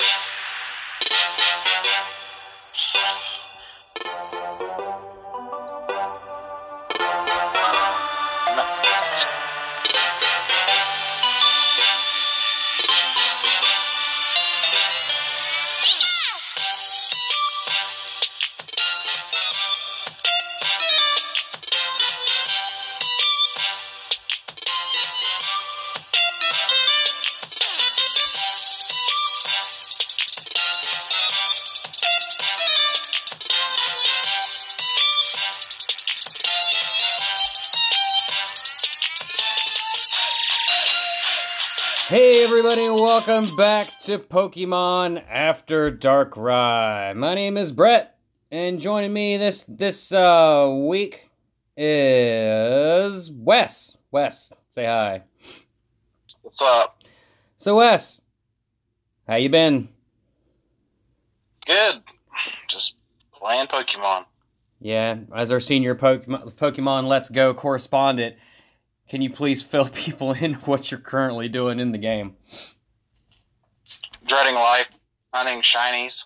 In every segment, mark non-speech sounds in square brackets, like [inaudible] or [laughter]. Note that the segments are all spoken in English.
Hey welcome back to Pokemon After Darkrai. My name is Bret, and joining me this this uh, week is Wes. Wes, say hi. What's up? So Wes, how you been? Good. Just playing Pokemon. Yeah, as our senior Pokemon, Pokemon Let's Go correspondent, can you please fill [laughs] people in what you're currently doing in the game? Dreading life, hunting shinies.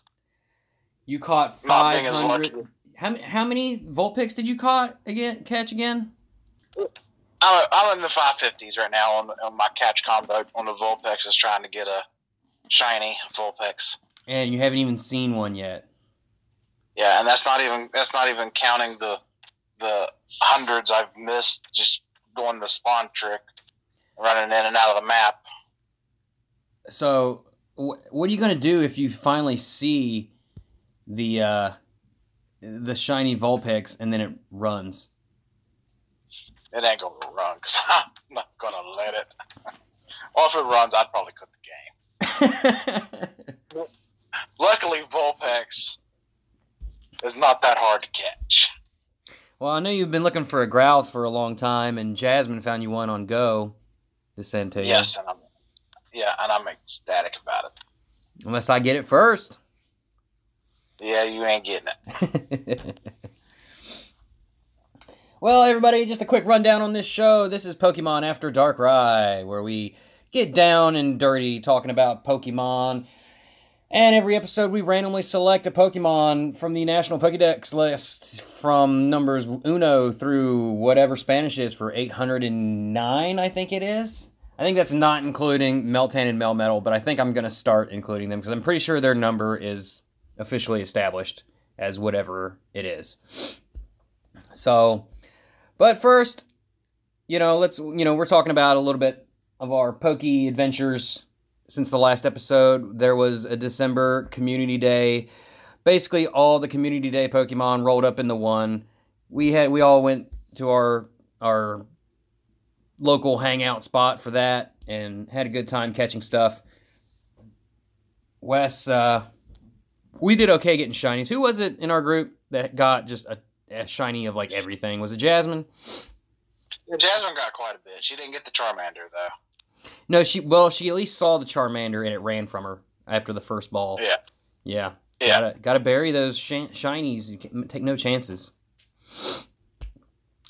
You caught 500. lucky. How, how many Vulpix did you caught again? Catch again? I'm, I'm in the 550s right now on, on my catch combo on the Vulpix is trying to get a shiny Vulpix. And you haven't even seen one yet. Yeah, and that's not even that's not even counting the the hundreds I've missed just doing the spawn trick, running in and out of the map. So, what are you gonna do if you finally see the uh, the shiny Vulpix and then it runs? It ain't gonna run because [laughs] I'm not gonna let it. [laughs] or if it runs, I'd probably quit the game. [laughs] Luckily, Vulpix is not that hard to catch. well, I know you've been looking for a Growth for a long time, and Jasmine found you one on Go to send. Yes, and I'm yeah, and I'm ecstatic about it. Unless I get it first. Yeah, you ain't getting it. [laughs] well, everybody, just a quick rundown on this show. This is Pokemon After Darkrai, where we get down and dirty talking about Pokemon. And every episode, we randomly select a Pokemon from the National Pokedex list from numbers uno through whatever Spanish is for 809, I think it is. I think that's not including Meltan and Melmetal, but I think I'm going to start including them because I'm pretty sure their number is officially established as whatever it is. So, but first, you know, let's, you know, we're talking about a little bit of our Poke adventures since the last episode. There was a December community day. Basically, all the community day Pokemon rolled up into one. We had, we all went to our, our local hangout spot for that and had a good time catching stuff. Wes, uh, we did okay getting shinies. Who was it in our group that got just a, a shiny of like everything? Was it Jasmine? Yeah, Jasmine got quite a bit. She didn't get the Charmander though. No, she well, she at least saw the Charmander and it ran from her after the first ball. Yeah. Yeah. Yeah. Gotta gotta bury those sh- shinies. You can take no chances.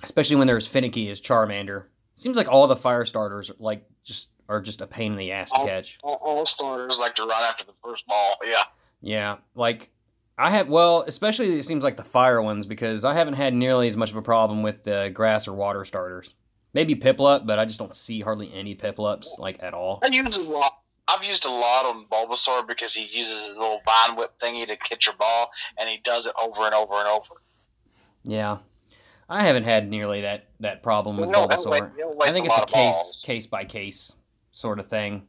Especially when they're as finicky as Charmander. Seems like all the fire starters like just are just a pain in the ass to Oh. catch. All, all starters like to run after the first ball. Yeah. Yeah, like I have. Well, especially it seems like the fire ones because I haven't had nearly as much of a problem with the grass or water starters. Maybe Piplup, but I just don't see hardly any Piplups like at all. I use a lot. I've used a lot on Bulbasaur because he uses his little vine whip thingy to catch your ball, and he does it over and over and over. Yeah, I haven't had nearly that that problem with No, Bulbasaur. I think a it's a case balls. case by case sort of thing.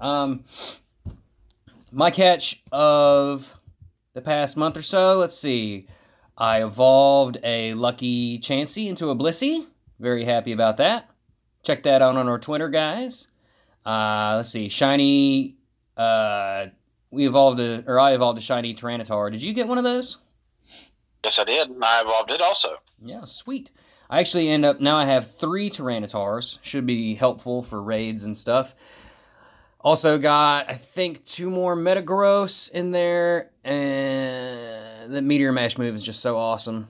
Um, my catch of the past month or so. Let's see. I evolved a lucky Chansey into a Blissey. Very happy about that. Check that out on our Twitter, guys. Uh, let's see. Shiny. Uh, we evolved a, or I evolved a shiny Tyranitar. Did you get one of those? Yes, I did. I evolved it also. Yeah, sweet. I actually end up now. I have three Tyranitars. Should be helpful for raids and stuff. Also got I think two more Metagross in there, and the Meteor Mash move is just so awesome.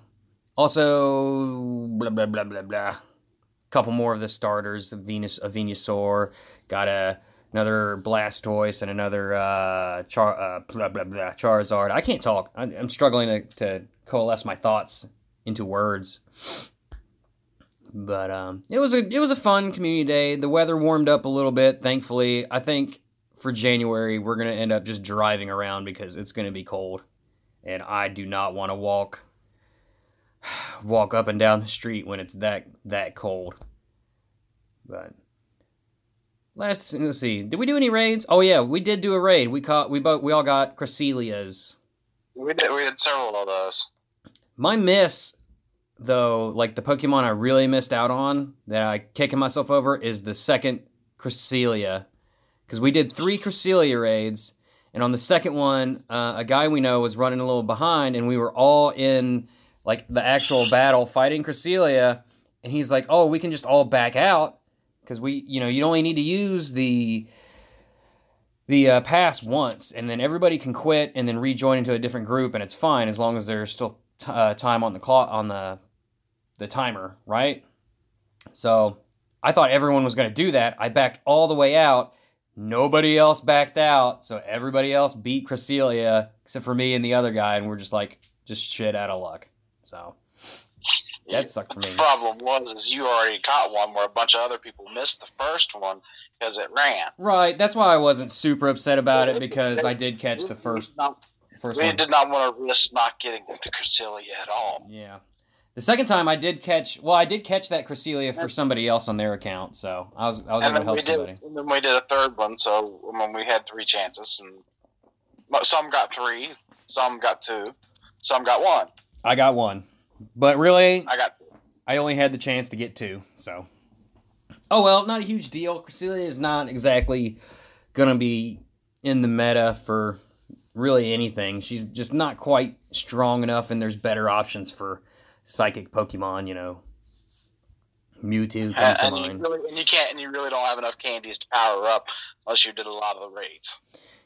Also, blah blah blah blah blah. Couple more of the starters. A Venus, a Venusaur. Got a another Blastoise, and another uh, Char uh, blah, blah, blah, Charizard. I can't talk. I'm, I'm struggling to, to coalesce my thoughts into words. But um, it was a it was a fun community day. The weather warmed up a little bit, thankfully. I think for January we're gonna end up just driving around because it's gonna be cold, and I do not want to walk [sighs] walk up and down the street when it's that that cold. But last let's see, did we do any raids? Oh yeah, we did do a raid. We caught we both we all got Cresselias. We did. We did several of those. My miss though, like the Pokemon I really missed out on that I kicking myself over is the second Cresselia. Because we did three Cresselia raids, and on the second one, uh, a guy we know was running a little behind, and we were all in like the actual battle fighting Cresselia, and he's like, "Oh, we can just all back out because we, you know, you only need to use the the uh, pass once, and then everybody can quit and then rejoin into a different group, and it's fine as long as they're still t- uh, time on the clock on the the timer, right? So I thought everyone was going to do that. I backed all the way out. Nobody else backed out, so everybody else beat Cresselia except for me and the other guy, and we're just like just shit out of luck. So that sucked for me. The problem was is you already caught one where a bunch of other people missed the first one because it ran. Right. That's why I wasn't super upset about it [laughs] because I did catch the first first we one. did not want to risk not getting the Cresselia at all. Yeah. The second time I did catch, well, I did catch that Cresselia for somebody else on their account, so I was I was And able to help somebody. did, and then we did a third one, so I mean, we had three chances, and some got three, some got two, some got one. I got one, but really, I got I only had the chance to get two, so. Oh well, not a huge deal. Cresselia is not exactly gonna be in the meta for really anything. She's just not quite strong enough, and there's better options for psychic Pokemon. You know, Mewtwo comes and, to and you really, and you can't, and you really don't have enough candies to power up unless you did a lot of the raids.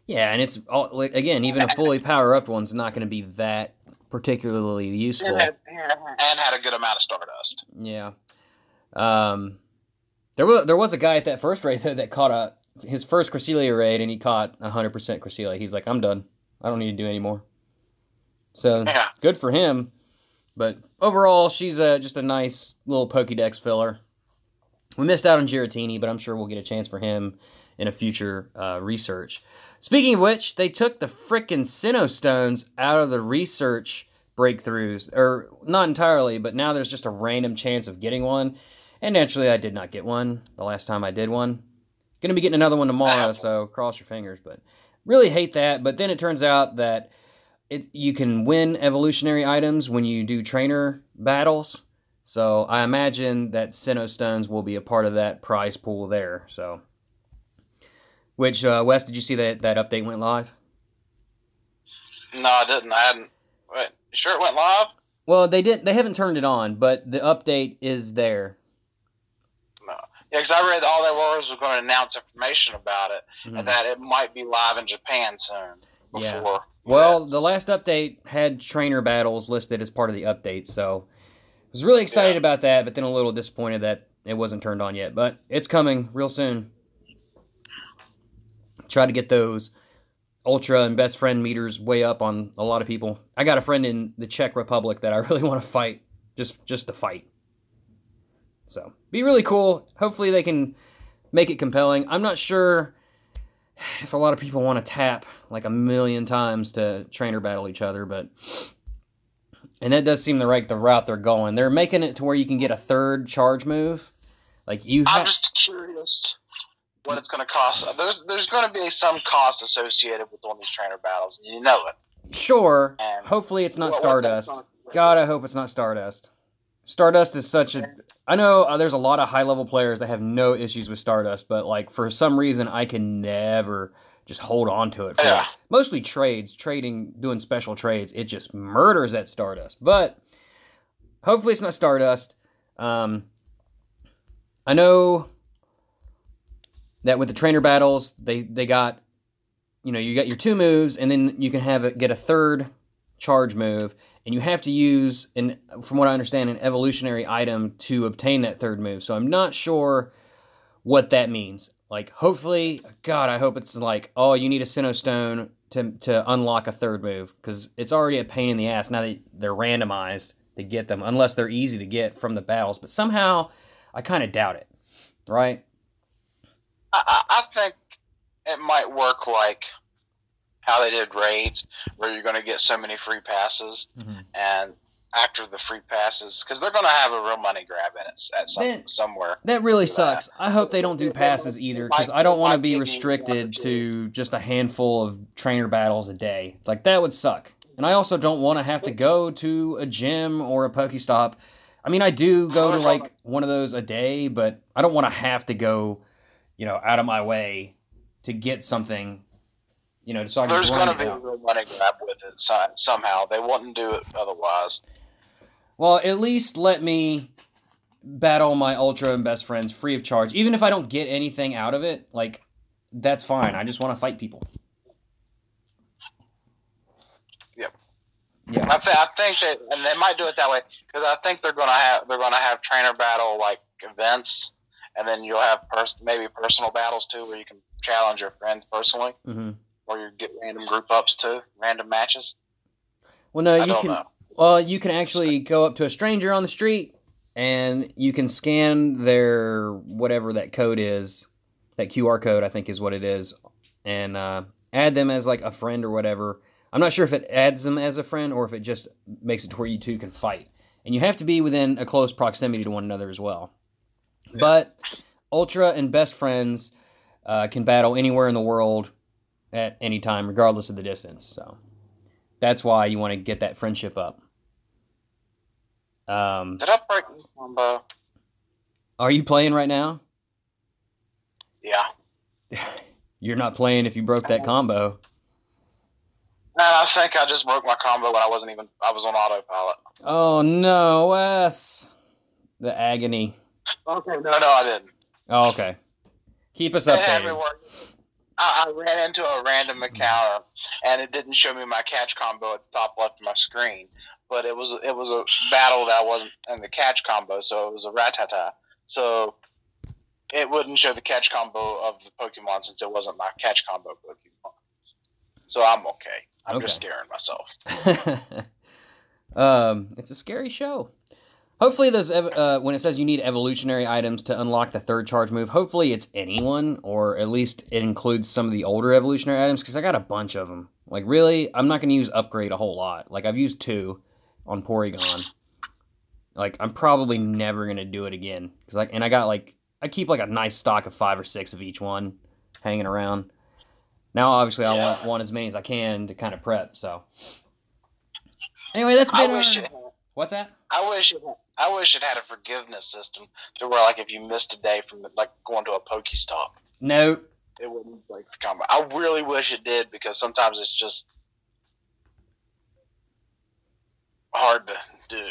Yeah, and it's all, like, again, even a fully power up one's not going to be that particularly useful. And had, and had a good amount of Stardust. Yeah. Um, there was there was a guy at that first raid though that caught a his first Cresselia raid and he caught hundred percent Cresselia. He's like, I'm done. I don't need to do anymore. So Yeah. good for him. But overall, she's a, just a nice little Pokédex filler. We missed out on Giratina, but I'm sure we'll get a chance for him in a future uh, research. Speaking of which, they took the frickin' Sinnoh Stones out of the research breakthroughs, or not entirely, but now there's just a random chance of getting one. And naturally, I did not get one the last time I did one. Gonna be getting another one tomorrow, so cross your fingers. But really hate that. But then it turns out that it you can win evolutionary items when you do trainer battles. So I imagine that Sinnoh Stones will be a part of that prize pool there. So, which uh, Wes, did you see that that update went live? No, I didn't. I hadn't. Wait, sure it went live? Well, they didn't. They haven't turned it on, but the update is there. Yeah, because I read all they were was going to announce information about it, Mhm. and that it might be live in Japan soon. Before Yeah. Well, the last update had trainer battles listed as part of the update, so I was really excited Yeah. about that, but then a little disappointed that it wasn't turned on yet. But it's coming real soon. Try to get those ultra and best friend meters way up on a lot of people. I got a friend in the Czech Republic that I [laughs] really want to fight, just just to fight. So be really cool. Hopefully they can make it compelling. I'm not sure if a lot of people want to tap like a million times to trainer battle each other, but and that does seem the right the route they're going. They're making it to where you can get a third charge move. Like you I'm just curious what it's going to cost. There's there's going to be some cost associated with one of these trainer battles, and you know it. sure. And Hopefully it's not what Stardust. God, I hope it's not Stardust. Stardust is such a. I know uh, there's a lot of high level players that have no issues with Stardust, but like for some reason I can never just hold on to it. For Yeah. Mostly trades, trading, doing special trades. It just murders that Stardust. But hopefully it's not Stardust. Um, I know that with the trainer battles, they they got, you know, you got your two moves, and then you can have it get a third charge move, and you have to use an, from what I understand, an evolutionary item to obtain that third move. So I'm not sure what that means. Like, hopefully, God, I hope it's like, oh, you need a Sinnoh Stone to to unlock a third move because it's already a pain in the ass now that they're randomized to get them, unless they're easy to get from the battles. But somehow, I kind of doubt it. Right? I, I, I think it might work like how they did raids, where you're going to get so many free passes, Mm-hmm. and after the free passes, because they're going to have a real money grab in it at some, Man. somewhere. That really Yeah. sucks. I hope they don't do passes either because I don't want to be restricted to just a handful of trainer battles a day. Like that would suck. And I also don't want to have to go to a gym or a Pokestop. I mean, I do go to like one of those a day, but I don't want to have to go, you know, out of my way to get something, you know, so There's going to be a money grab with it somehow. They wouldn't do it otherwise. Well, at least let me battle my ultra and best friends free of charge. Even if I don't get anything out of it, like that's fine. I just want to fight people. Yep. Yeah. I, th- I think that, and they might do it that way because I think they're gonna have they're gonna have trainer battle like events, and then you'll have pers- maybe personal battles too, where you can challenge your friends personally, hmm or you get random group ups too, random matches. Well, no, I you can. know. Well, you can actually go up to a stranger on the street and you can scan their whatever that code is, that QR code I think is what it is, and uh, add them as like a friend or whatever. I'm not sure if it adds them as a friend or if it just makes it to where you two can fight, and you have to be within a close proximity to one another as well. But Ultra and best friends uh, can battle anywhere in the world at any time, regardless of the distance. So that's why you want to get that friendship up. Um, Did I break the combo? are you playing right now? Yeah. [laughs] You're not playing if you broke that combo. And I think I just broke my combo when I wasn't even I was on autopilot. Oh no, Wes. The agony. Okay, no, no, I didn't. Oh, okay. Keep us It had me updated. I, I ran into a random encounter, and it didn't show me my catch combo at the top left of my screen. But it was it was a battle that wasn't in the catch combo, so it was a Rattata. So it wouldn't show the catch combo of the Pokemon since it wasn't my catch combo Pokemon. So I'm okay. I'm just scaring myself. [laughs] um, it's a scary show. Hopefully, those ev- uh, when it says you need evolutionary items to unlock the third charge move, hopefully it's anyone, or at least it includes some of the older evolutionary items because I got a bunch of them. Like, really, I'm not going to use upgrade a whole lot. Like, I've used two on Porygon. Like, I'm probably never going to do it again because, like, and I got like I keep like a nice stock of five or six of each one hanging around. Now, obviously, I want want as many as I can to kind of prep. So, anyway, that's been. Wish our- it. What's that? I wish it. I wish it had a forgiveness system to where, like, if you missed a day from like going to a Pokestop, No. it wouldn't break the combo. I really wish it did because sometimes it's just hard to do.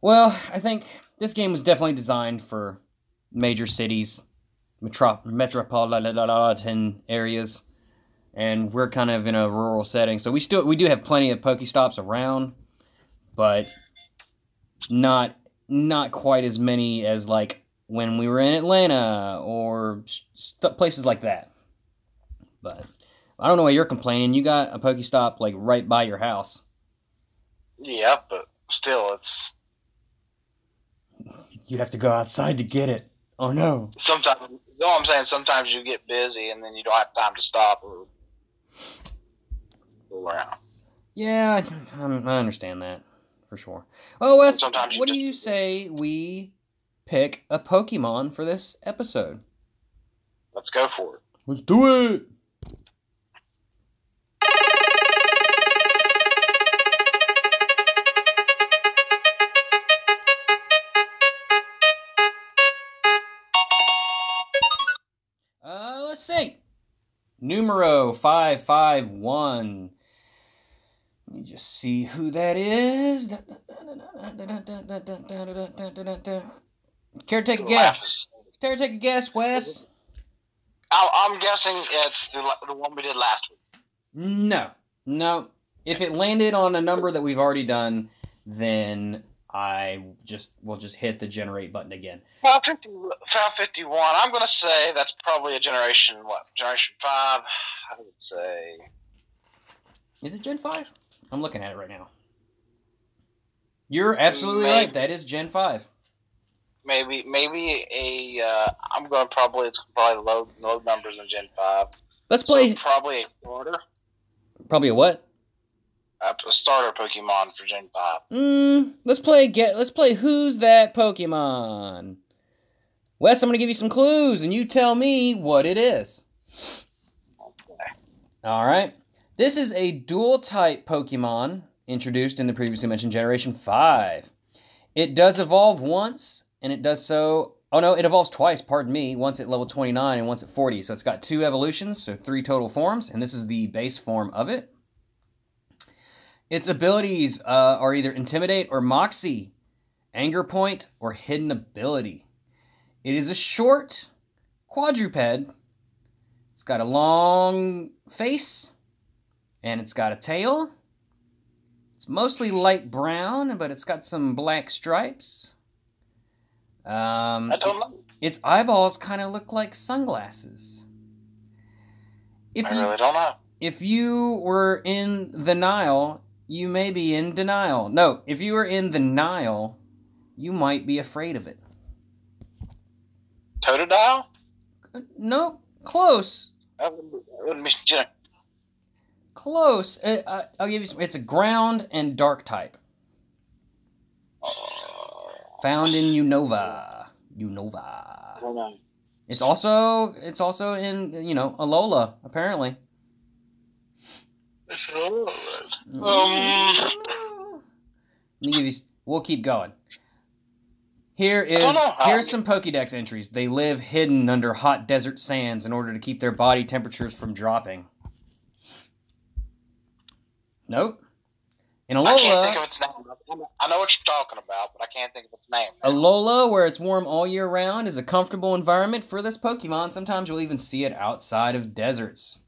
Well, I think this game was definitely designed for major cities, metro- metropolitan areas, and we're kind of in a rural setting. So we still we do have plenty of Pokestops around, but not not quite as many as like when we were in Atlanta or st- places like that. But I don't know why you're complaining. You got a Pokestop like right by your house. Yeah, but still, it's You have to go outside to get it. Oh no. sometimes. You know what I'm saying? Sometimes you get busy and then you don't have time to stop or go around. Yeah, I, I understand that for sure. Well, Wes, Sometimes what do you say we pick a Pokemon for this episode? Let's go for it. Let's do it. Uh, let's see. Numero 551. Let me just see who that is. Care to take a guess? Care to take a guess, Wes? I'm guessing it's the, the one we did last week. No. No. If it landed on a number that we've already done, then I just will just hit the generate button again. 550, 551. I'm going to say that's probably a generation, what, generation 5? I would say. Is it Gen 5? I'm looking at it right now. You're absolutely Maybe. right. That is Gen 5. Maybe, maybe a. Uh, I'm going to probably, it's probably low, low numbers in Gen 5. Let's So play probably a starter. probably a what? A a starter Pokemon for Gen 5. Mm, let's play get let's play who's that Pokemon. Wes, I'm gonna give you some clues and you tell me what it is. Okay. Alright. This is a dual type Pokemon introduced in the previously mentioned Generation 5. It does evolve once, and it does so oh no, it evolves twice, pardon me, once at level 29 and once at 40. So it's got two evolutions, so three total forms, and this is the base form of it. Its abilities uh, are either Intimidate or Moxie, Anger Point, or Hidden Ability. It is a short quadruped. It's got a long face, and it's got a tail. It's mostly light brown, but it's got some black stripes. Um, I don't know. its eyeballs kind of look like sunglasses. If I you really don't know. if you were in the Nile, you may be in denial. No, if you were in the Nile, you might be afraid of it. Totodile? Uh, No, close, That wouldn't be, that wouldn't be [laughs] Gen. close. Uh, I- I'll give you some. It's a ground and dark type, Uh, found in Unova. Unova. don't know. It's also it's also in you know Alola apparently. Um, Let me give you. We'll keep going. Here is don't know how- here's some Pokédex entries. They live hidden under hot desert sands in order to keep their body temperatures from dropping. Nope. In I can't think of its name. I know what you're talking about, but I can't think of its name. now. Alola, where it's warm all year round, is a comfortable environment for this Pokemon. Sometimes you'll even see it outside of deserts.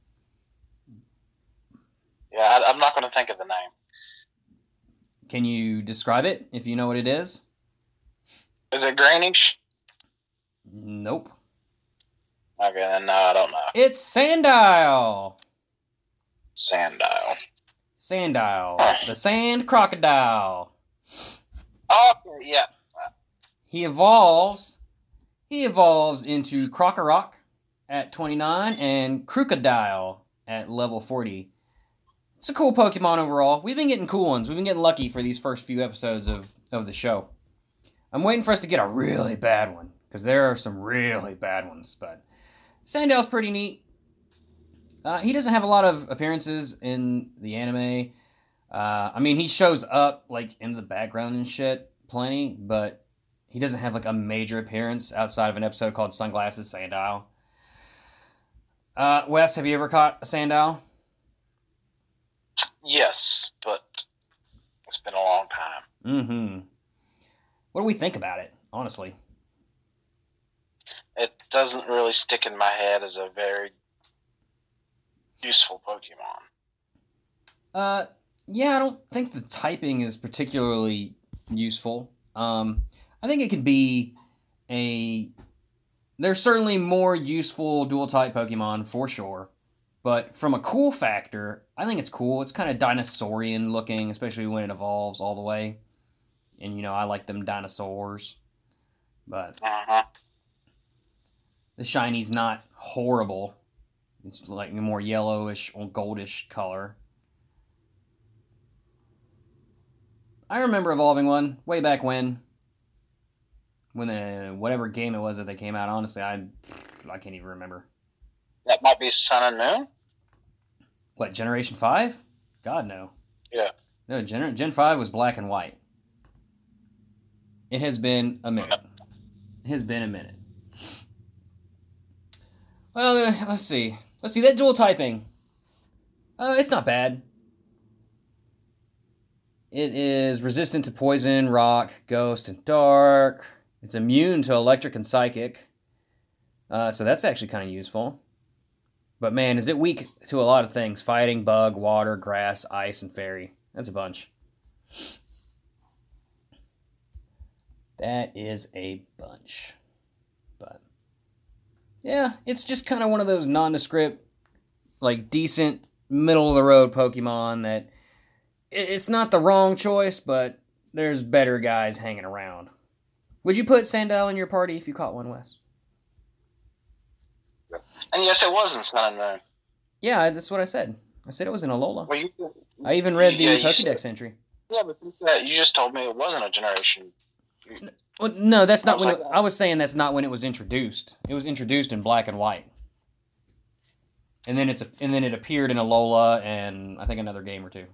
Yeah, I, I'm not going to think of the name. Can you describe it if you know what it is? Is it greenish? Nope. Okay, then no, I don't know. It's Sandile. Sandile. Sandile, the sand crocodile. Oh, yeah. He evolves. He evolves into Krokorok at 29 and Krookodile at level 40. It's a cool Pokemon overall. We've been getting cool ones. We've been getting lucky for these first few episodes of, of the show. I'm waiting for us to get a really bad one because there are some really bad ones. But Sandile's pretty neat. Uh, he doesn't have a lot of appearances in the anime. Uh, I mean, he shows up like in the background and shit, plenty, but he doesn't have like a major appearance outside of an episode called Sunglasses Sandile. Uh, Wes, have you ever caught a Sandile? Yes, but it's been a long time. Mm-hmm. What do we think about it, honestly? It doesn't really stick in my head as a very useful Pokemon. Uh, yeah, I don't think the typing is particularly useful. Um, I think it could be a. There's certainly more useful dual type Pokemon for sure, but from a cool factor, I think it's cool. It's kind of dinosaurian looking, especially when it evolves all the way. And you know, I like them dinosaurs, but Uh-huh. the shiny's not horrible. It's like a more yellowish or goldish color. I remember evolving one way back when. When the whatever game it was that they came out, honestly, I I can't even remember. That might be Sun and Moon. What Generation Five? God no. Yeah. No, Gen Gen Five was black and white. It has been a minute. It has been a minute. Well, uh, let's see. Let's see that dual typing. Uh, it's not bad. It is resistant to poison, rock, ghost, and dark. It's immune to electric and psychic. Uh, so that's actually kind of useful. But man, is it weak to a lot of things fighting, bug, water, grass, ice, and fairy. That's a bunch. That is a bunch. Yeah, it's just kind of one of those nondescript, like decent, middle of the road Pokemon that it's not the wrong choice, but there's better guys hanging around. Would you put Sandile in your party if you caught one, Wes? And yes, it was in Moon. Yeah, that's what I said. I said it was in Alola. Well, you, I even read the Yeah, Pokédex entry. yeah, but you just told me it wasn't a generation. Well, no, that's not I was when it, I was saying that's not when it was introduced. It was introduced in black and white, and then it's a, and then it appeared in Alola and I think another game or two.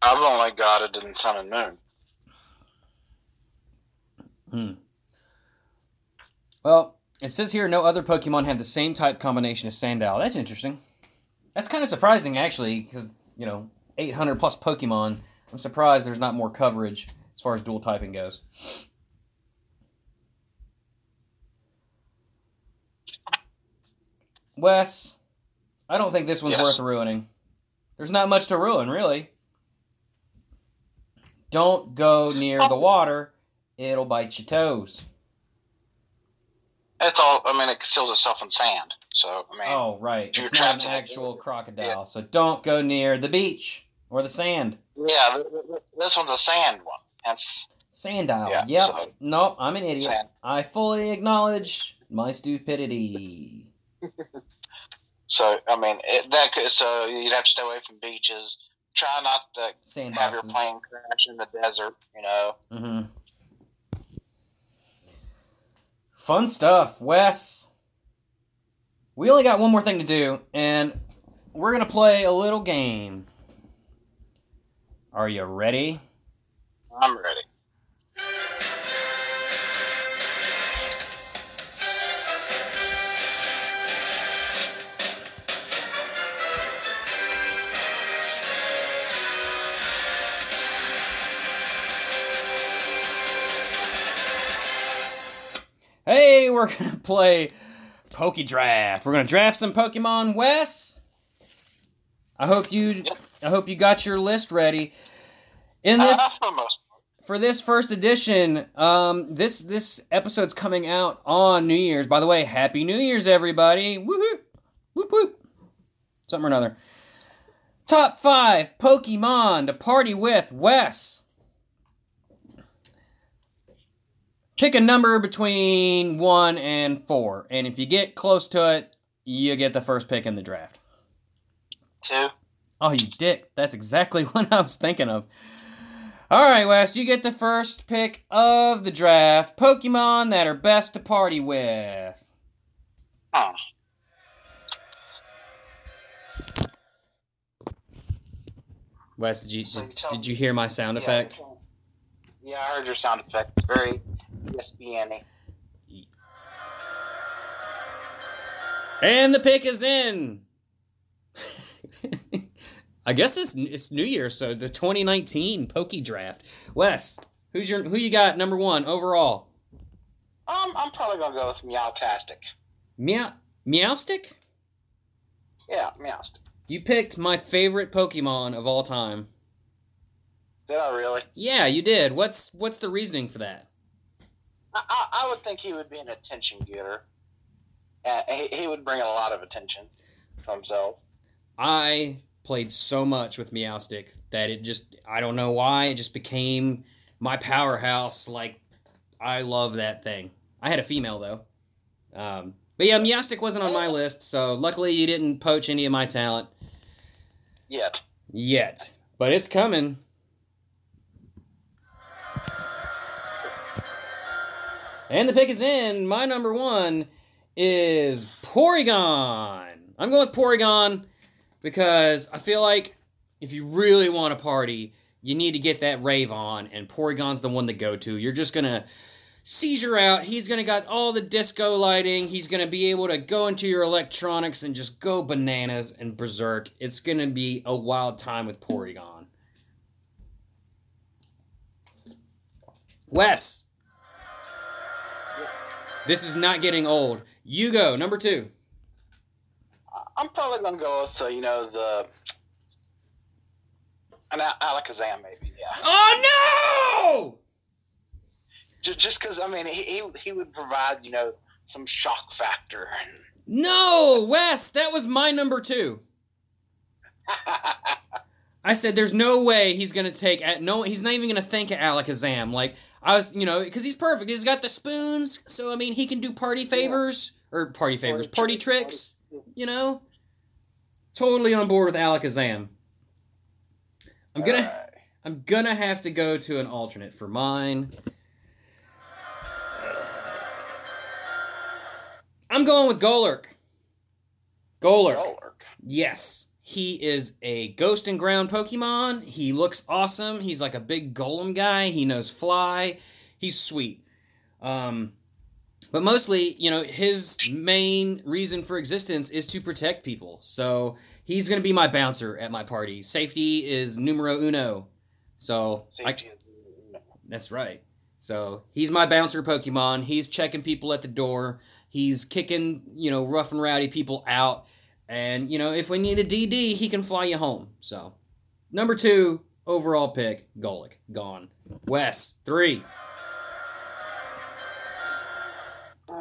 I've only got it in Sun and Moon. Hmm. Well, it says here no other Pokemon have the same type combination as Sandow. That's interesting. That's kind of surprising, actually, because you know, 800 plus Pokemon. I'm surprised there's not more coverage as far as dual typing goes. Wes, I don't think this one's Yes. worth ruining. There's not much to ruin, really. Don't go near the water; it'll bite your toes. It's all. I mean, it seals itself in sand. So I mean, Oh, right. It's not an it. actual crocodile, so don't go near the beach or the sand. yeah, th- th- th- this one's a sand one. That's Sandile. Yeah, yep. so- nope, I'm an idiot. sand. I fully acknowledge my stupidity. [laughs] So I mean, it, that could, so you'd have to stay away from beaches. Try not to have your plane crash in the desert. You know. Mm-hmm. Fun stuff, Wes. We only got one more thing to do, and we're gonna play a little game. Are you ready? I'm ready. Hey, we're [laughs] gonna play Poke Draft. We're gonna draft some Pokemon, Wes. I hope you, Yep. I hope you got your list ready. In this, Uh, for the most part. for this first edition, um, this this episode's coming out on New Year's. By the way, Happy New Year's, everybody! Woohoo! Whoop whoop! Something or another. Top five Pokemon to party with, Wes. Pick a number between one and four, and if you get close to it, you get the first pick in the draft. Two. Oh, you dick. That's exactly [laughs] what I was thinking of. All right, Wes, you get the first pick of the draft. Pokemon that are best to party with. Huh. Wes, did you So did, you did you hear my sound Yeah, effect? Yeah, I heard your sound effect. It's very ESPN. And the pick is in. I guess it's it's New Year, so the 2019 Poke Draft. Wes, who's your who you got number one overall? Um, I'm probably gonna go with Meowtastic. Meow Meowstic. Yeah, Meowstic. You picked my favorite Pokemon of all time. Did I really? Yeah, you did. What's what's the reasoning for that? I, I, I would think he would be an attention getter. Uh, he, he would bring a lot of attention to himself. I played so much with Meowstic that it just I don't know why it just became my powerhouse. Like I love that thing. I had a female though. Um, but yeah, Meowstic wasn't on my list, so luckily you didn't poach any of my talent Yet. yet. But it's coming. And the pick is in. My number one is Porygon. I'm going with Porygon because I feel like if you really want to party, you need to get that rave on, and Porygon's the one to go to. You're just gonna seizure out. He's gonna got all the disco lighting. He's gonna be able to go into your electronics and just go bananas and berserk. It's gonna be a wild time with Porygon. Wes, this is not getting old. You go number two. I'm probably gonna go with uh, you know the An Al- Alakazam, maybe. Yeah. Oh no! Just because I mean, he, he he would provide you know some shock factor. No, Wes, that was my number two. [laughs] I said, "There's no way he's gonna take at no. He's not even gonna think of Alakazam. Like I was, you know, because he's perfect. He's got the spoons, so I mean, he can do party favors or party favors, party, Party tricks. You know, totally on board with Alakazam. I'm gonna, Alright. I'm gonna have to go to an alternate for mine. I'm going with Golurk. Golurk. Golurk. Yes. He is a ghost and ground Pokemon. He looks awesome. He's like a big golem guy. He knows fly. He's sweet. Um, but mostly, you know, his main reason for existence is to protect people. So he's going to be my bouncer at my party. Safety is numero uno. So I, that's right. So he's my bouncer Pokemon. He's checking people at the door. He's kicking, you know, rough and rowdy people out. And, you know, if we need a DD, he can fly you home. So, number two overall pick, Golic. Gone. Wes, three.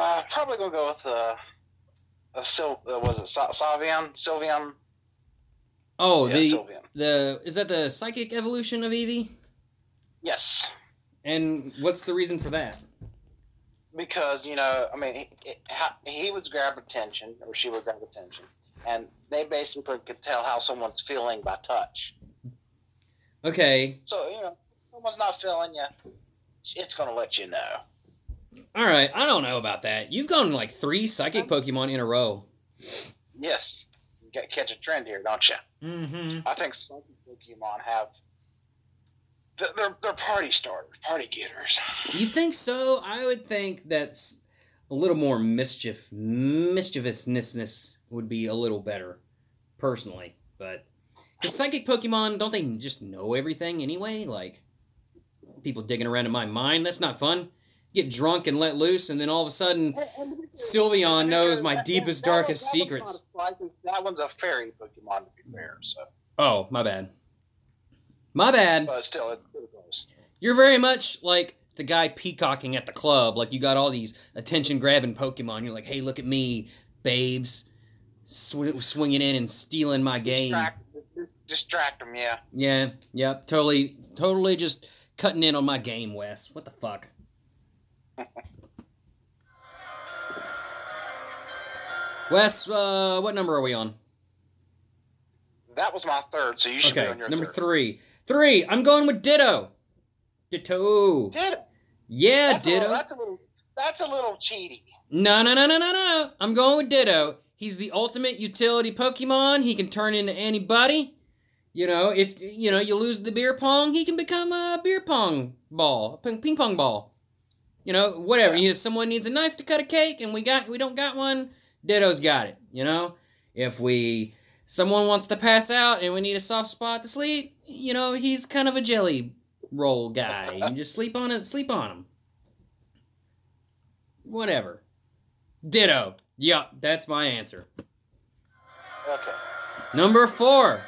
Uh, probably gonna go with uh, a Sil- uh, was it Sa- Savion? Sylveon? Oh, yeah, the, Sylveon. the, is that the psychic evolution of Eevee? Yes, And what's the reason for that? because you know, I mean, he, he, he would grab attention, or she would grab attention, and they basically could tell how someone's feeling by touch. Okay, So you know, someone's not feeling you, it's gonna let you know. All right. I don't know about that. You've gone like three psychic Pokemon in a row. Yes, you get, catch a trend here, don't you? Mm-hmm. I think psychic Pokemon have. they're- They're, they're party starters, party getters. You think so? I would think that's a little more mischief, mischievousness would be a little better, personally. But because psychic Pokemon, don't they just know everything anyway? Like people digging around in my mind, that's not fun. Get drunk and let loose, and then all of a sudden, Sylveon knows my deepest, darkest secrets. That one's a fairy Pokemon, to be fair. So, oh, my bad, my bad. but still, it's pretty close. You're very much like the guy peacocking at the club. Like you got all these attention grabbing Pokemon. You're like, hey, look at me, babes, sw- swinging in and stealing my game. Distract, distract them, yeah. Yeah, yep, totally, totally just cutting in on my game, Wes. What the fuck? [laughs] Wes, uh, what number are we on? That was my third, so you should be on your number third. three. Three. I'm going with Ditto. Ditto. It? Yeah, That's a, Ditto. little, that's a little. That's a little cheaty. No, no, no, no, no, no. I'm going with Ditto. He's the ultimate utility Pokemon. He can turn into anybody. You know, if you know you lose the beer pong, he can become a beer pong ball, a ping pong ball. You know, whatever. If someone needs a knife to cut a cake and we got we don't got one, Ditto's got it. You know, if we someone wants to pass out and we need a soft spot to sleep, you know, he's kind of a jelly roll guy. You just sleep on it, sleep on him. Whatever. Ditto. Yup, that's my answer. Okay. Number four.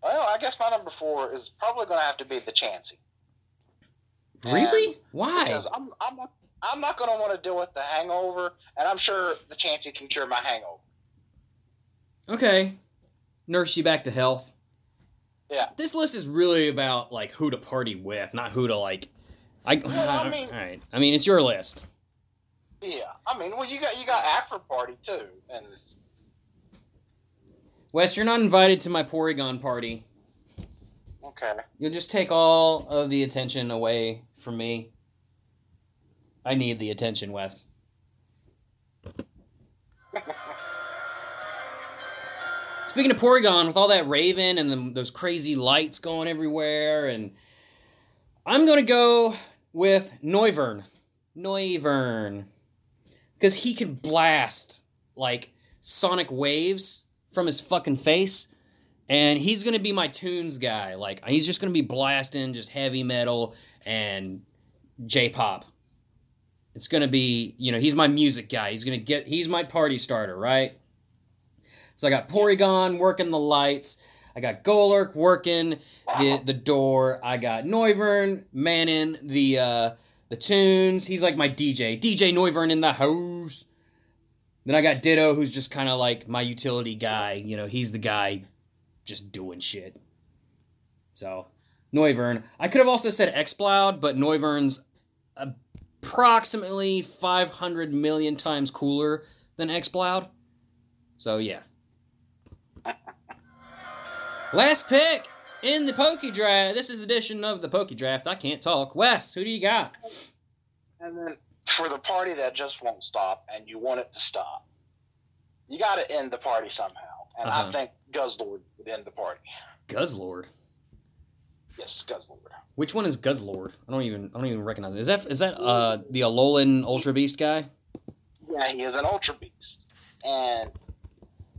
Well, I guess my number four is probably going to have to be the Chansey. Really? And- Why? Because I'm, I'm not, I'm not going to want to deal with the hangover, and I'm sure the Chansey can cure my hangover. Okay. Nurse you back to health. Yeah. This list is really about like who to party with, not who to like. I, Well, I [sighs] mean- all right. I mean, it's your list. Yeah, I mean, well, you got you got after Party too, and Wes, you're not invited to my Porygon party. Okay, You'll just take all of the attention away from me. I need the attention, Wes. [laughs] Speaking of Porygon, with all that Raven and the, those crazy lights going everywhere, and I'm gonna go with Noivern. Noivern. Because he can blast, like, sonic waves from his fucking face. And he's gonna be my tunes guy. Like, he's just gonna be blasting just heavy metal and J pop. It's gonna be, you know, he's my music guy. He's gonna get, he's my party starter, right? So I got Porygon working the lights. I got Golurk working the the door. I got Noivern manning the uh, the tunes. He's like my DJ. DJ Noivern in the house. Then I got Ditto, who's just kind of like my utility guy. You know, he's the guy just doing shit. So, Noivern. I could have also said Exploud, but Noivern's approximately 500 million times cooler than Exploud. So, yeah. [laughs] Last pick in the Poke Draft. This is edition of the Poke Draft. I can't talk. Wes, who do you got? And then for the party that just won't stop and you want it to stop, you got to end the party somehow. And Uh-huh. I think Guzzlord end the party. Guzzlord. Yes, Guzzlord. Which one is Guzzlord? I don't even I don't even recognize it. Is that is that uh the Alolan Ultra Beast guy? Yeah, he is an Ultra Beast. And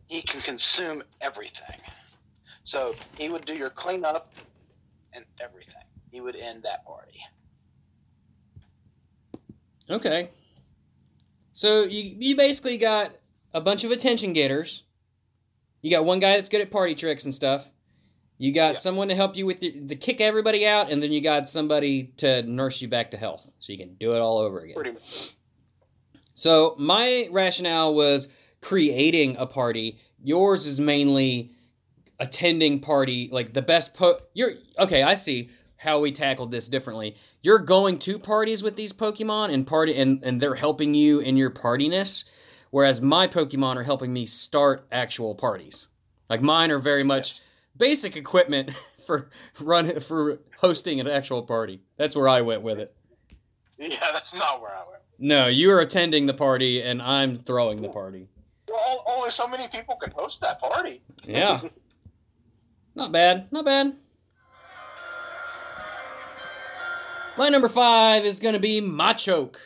he can consume everything. So he would do your cleanup and everything. He would end that party. Okay. So you you basically got a bunch of attention getters. You got one guy that's good at party tricks and stuff. You got Yeah. someone to help you with the, the kick everybody out, and then you got somebody to nurse you back to health, so you can do it all over again. Pretty much. So my rationale was creating a party. Yours is mainly attending party, like the best po you're okay, I see how we tackled this differently. You're going to parties with these Pokemon and party and, and they're helping you in your partiness, whereas my Pokemon are helping me start actual parties. Like mine are very much Yes. basic equipment [laughs] for run for hosting an actual party. That's where I went with it. Yeah, that's not where I went. No, you are attending the party and I'm throwing the party. Well, only so many people can host that party. Yeah. [laughs] not bad. Not bad. My number five is going to be Machoke.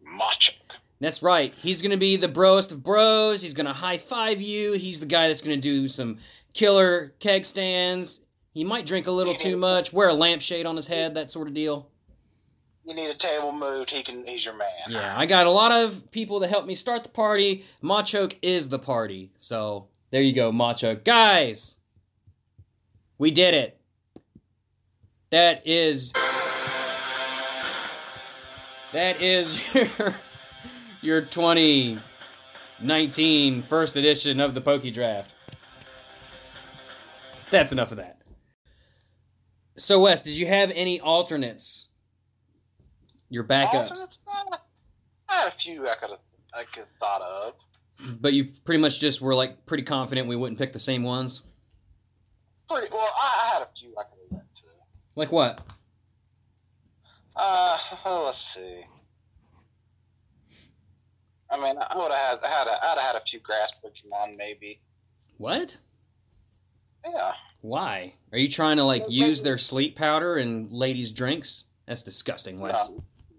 Macho. That's right. He's going to be the broest of bros. He's going to high five you. He's the guy that's going to do some killer keg stands. He might drink a little too much, wear a lampshade on his head, that sort of deal. You need a table moved. He can. He's your man. Yeah, I got a lot of people to help me start the party. Machoke is the party. So there you go, Machoke. Guys, we did it. That is. That is [laughs] your, your 2019 first edition of the Poke Draft. That's enough of that. So, Wes, did you have any alternates? Your backups? Alternates? I had a few I could have I could thought of. But you pretty much just were like pretty confident we wouldn't pick the same ones. Pretty well. I, I had a few I could have went to. Like what? Uh, oh, let's see. I mean, I would have had, had, a, I'd have had a few grass Pokemon, maybe. What? Yeah. Why? Are you trying to like use their sleep powder and ladies' drinks? That's disgusting, Wes.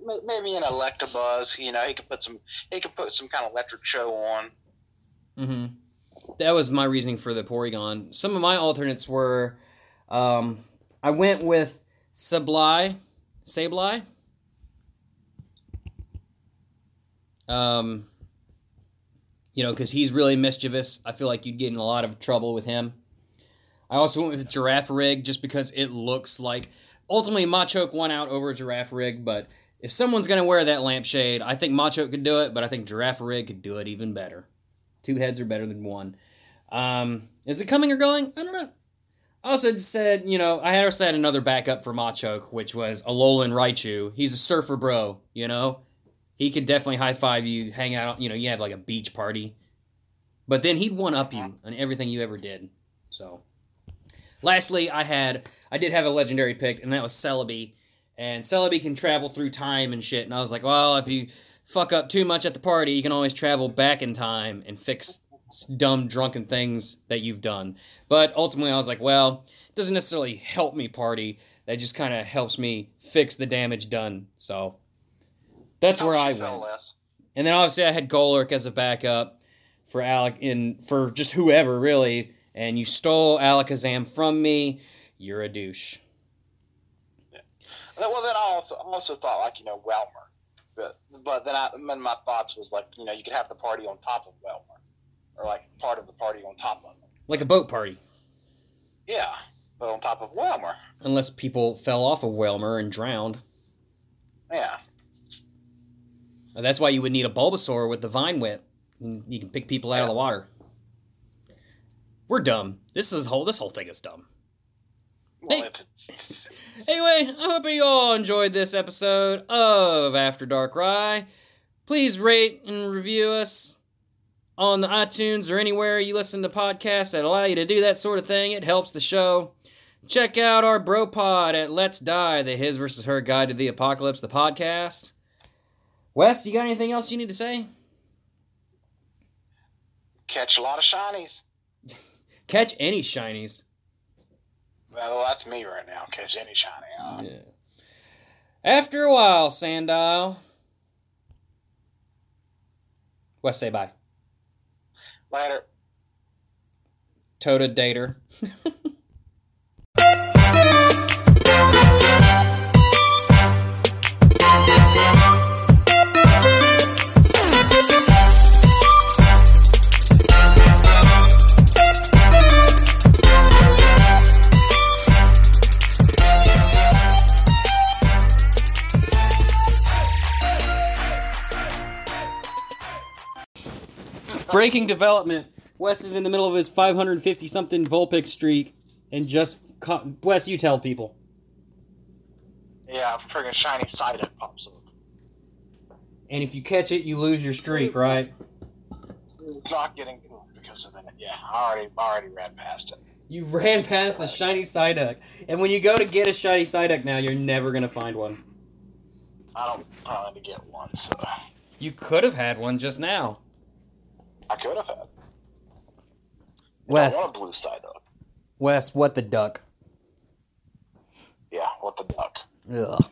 No, maybe an Electabuzz. You know, he could put some, he could put some kind of electric show on. Mm-hmm. That was my reasoning for the Porygon. Some of my alternates were, um, I went with Sableye, Sableye. Um, you know, because he's really mischievous. I feel like you'd get in a lot of trouble with him. I also went with Girafarig just because it looks like ultimately Machoke won out over Girafarig, but if someone's gonna wear that lampshade, I think Machoke could do it, but I think Girafarig could do it even better. Two heads are better than one. Um, is it coming or going? I don't know. I also said, you know, I also had another backup for Machoke, which was Alolan Raichu. He's a surfer bro, you know? He could definitely high five you, hang out, you know, you have like a beach party. But then he'd one up you uh-huh. on everything you ever did. So, lastly, I had, I did have a legendary pick, and that was Celebi. And Celebi can travel through time and shit. And I was like, well, if you fuck up too much at the party, you can always travel back in time and fix dumb, drunken things that you've done. But ultimately, I was like, well, it doesn't necessarily help me party. That just kind of helps me fix the damage done. So that's where I went. less. And then obviously I had Golurk as a backup for Alec in for just whoever really. And you stole Alakazam from me. You're a douche. Yeah. Well, then I also I also thought like you know Wailmer, but but then I then my thoughts was like you know you could have the party on top of Wailmer, or like part of the party on top of him. Like a boat party. Yeah, but on top of Wailmer. Unless people fell off of Wailmer and drowned. Yeah. That's why you would need a Bulbasaur with the Vine Whip. You can pick people out of the water. We're dumb. This is whole. This whole thing is dumb. Well, Hey. [laughs] Anyway, I hope you all enjoyed this episode of After Darkrai. Please rate and review us on the iTunes or anywhere you listen to podcasts that allow you to do that sort of thing. It helps the show. Check out our bro pod at Let's Die, the His versus Her Guide to the Apocalypse, the podcast. Wes, you got anything else you need to say? catch a lot of shinies. [laughs] Catch any shinies. Well, that's me right now. Catch any shiny. Uh, Yeah. After a while, Sandile. Wes, say bye. Later. Tota Dater. [laughs] Breaking development. Wes is in the middle of his 550 something Vulpix streak and just. Wes, you tell people. Yeah, friggin' shiny Psyduck pops up. And if you catch it, you lose your streak, right? Not getting because of it. Yeah, I already I already ran past it. You ran past the shiny Psyduck. And when you go to get a shiny Psyduck now, you're never going to find one. I don't plan to get one, so You could have had one just now. I could have had. I Wes, want a blue Psyduck. Wes, what the duck? Yeah, what the duck? Ugh.